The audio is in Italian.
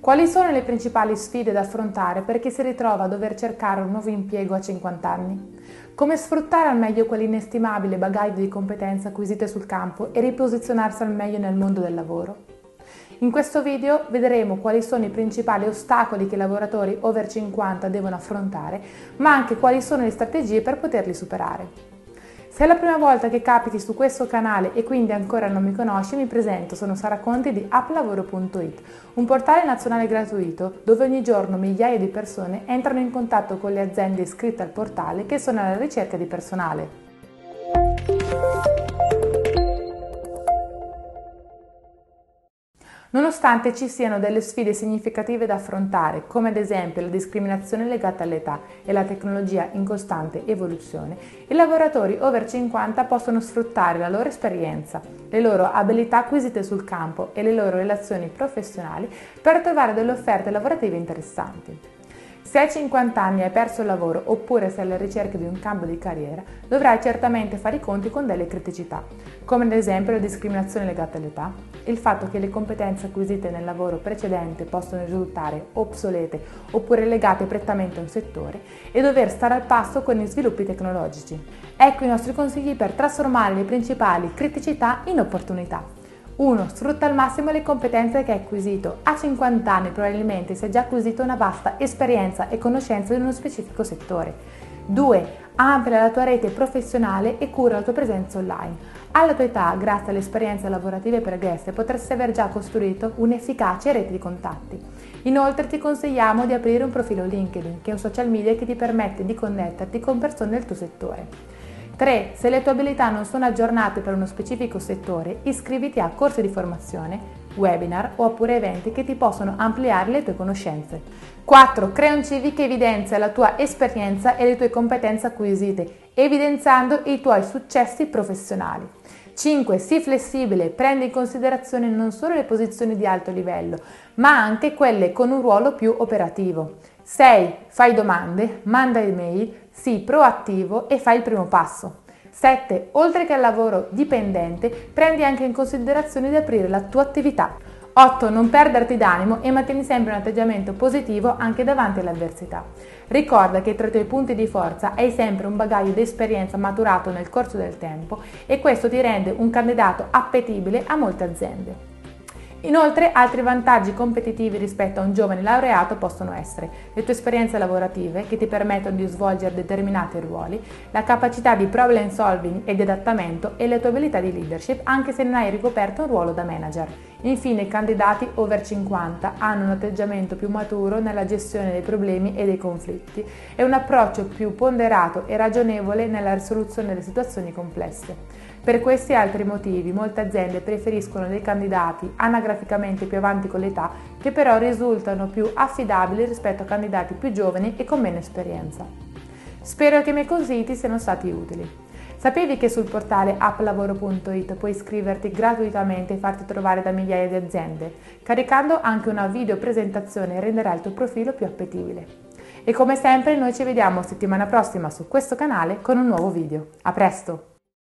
Quali sono le principali sfide da affrontare per chi si ritrova a dover cercare un nuovo impiego a 50 anni? Come sfruttare al meglio quell'inestimabile bagaglio di competenze acquisite sul campo e riposizionarsi al meglio nel mondo del lavoro? In questo video vedremo quali sono i principali ostacoli che i lavoratori over 50 devono affrontare, ma anche quali sono le strategie per poterli superare. Se è la prima volta che capiti su questo canale e quindi ancora non mi conosci, mi presento, sono Sara Conti di applavoro.it, un portale nazionale gratuito dove ogni giorno migliaia di persone entrano in contatto con le aziende iscritte al portale che sono alla ricerca di personale. Nonostante ci siano delle sfide significative da affrontare, come ad esempio la discriminazione legata all'età e la tecnologia in costante evoluzione, i lavoratori over 50 possono sfruttare la loro esperienza, le loro abilità acquisite sul campo e le loro relazioni professionali per trovare delle offerte lavorative interessanti. Se hai 50 anni e hai perso il lavoro oppure sei alla ricerca di un cambio di carriera, dovrai certamente fare i conti con delle criticità, come ad esempio la discriminazione legata all'età, il fatto che le competenze acquisite nel lavoro precedente possono risultare obsolete oppure legate prettamente a un settore e dover stare al passo con gli sviluppi tecnologici. Ecco i nostri consigli per trasformare le principali criticità in opportunità. 1. Sfrutta al massimo le competenze che hai acquisito. A 50 anni probabilmente si è già acquisito una vasta esperienza e conoscenza di uno specifico settore. 2. Amplia la tua rete professionale e cura la tua presenza online. Alla tua età, grazie alle esperienze lavorative pregresse, potresti aver già costruito un'efficace rete di contatti. Inoltre ti consigliamo di aprire un profilo LinkedIn, che è un social media che ti permette di connetterti con persone del tuo settore. 3. Se le tue abilità non sono aggiornate per uno specifico settore, iscriviti a corsi di formazione, webinar oppure eventi che ti possono ampliare le tue conoscenze. 4. Crea un CV che evidenzia la tua esperienza e le tue competenze acquisite, evidenziando i tuoi successi professionali. 5. Sii flessibile, prendi in considerazione non solo le posizioni di alto livello, ma anche quelle con un ruolo più operativo. 6. Fai domande, manda email, Sii proattivo e fai il primo passo. 7. Oltre che al lavoro dipendente, prendi anche in considerazione di aprire la tua attività. 8. Non perderti d'animo e mantieni sempre un atteggiamento positivo anche davanti all'avversità. Ricorda che tra i tuoi punti di forza hai sempre un bagaglio di esperienza maturato nel corso del tempo e questo ti rende un candidato appetibile a molte aziende. Inoltre altri vantaggi competitivi rispetto a un giovane laureato possono essere le tue esperienze lavorative che ti permettono di svolgere determinati ruoli, la capacità di problem solving e di adattamento e le tue abilità di leadership anche se non hai ricoperto un ruolo da manager. Infine i candidati over 50 hanno un atteggiamento più maturo nella gestione dei problemi e dei conflitti e un approccio più ponderato e ragionevole nella risoluzione delle situazioni complesse. Per questi e altri motivi molte aziende preferiscono dei candidati anagraficamente più avanti con l'età che però risultano più affidabili rispetto a candidati più giovani e con meno esperienza. Spero che i miei consigli ti siano stati utili. Sapevi che sul portale applavoro.it puoi iscriverti gratuitamente e farti trovare da migliaia di aziende? Caricando anche una video presentazione renderà il tuo profilo più appetibile. E come sempre noi ci vediamo settimana prossima su questo canale con un nuovo video. A presto!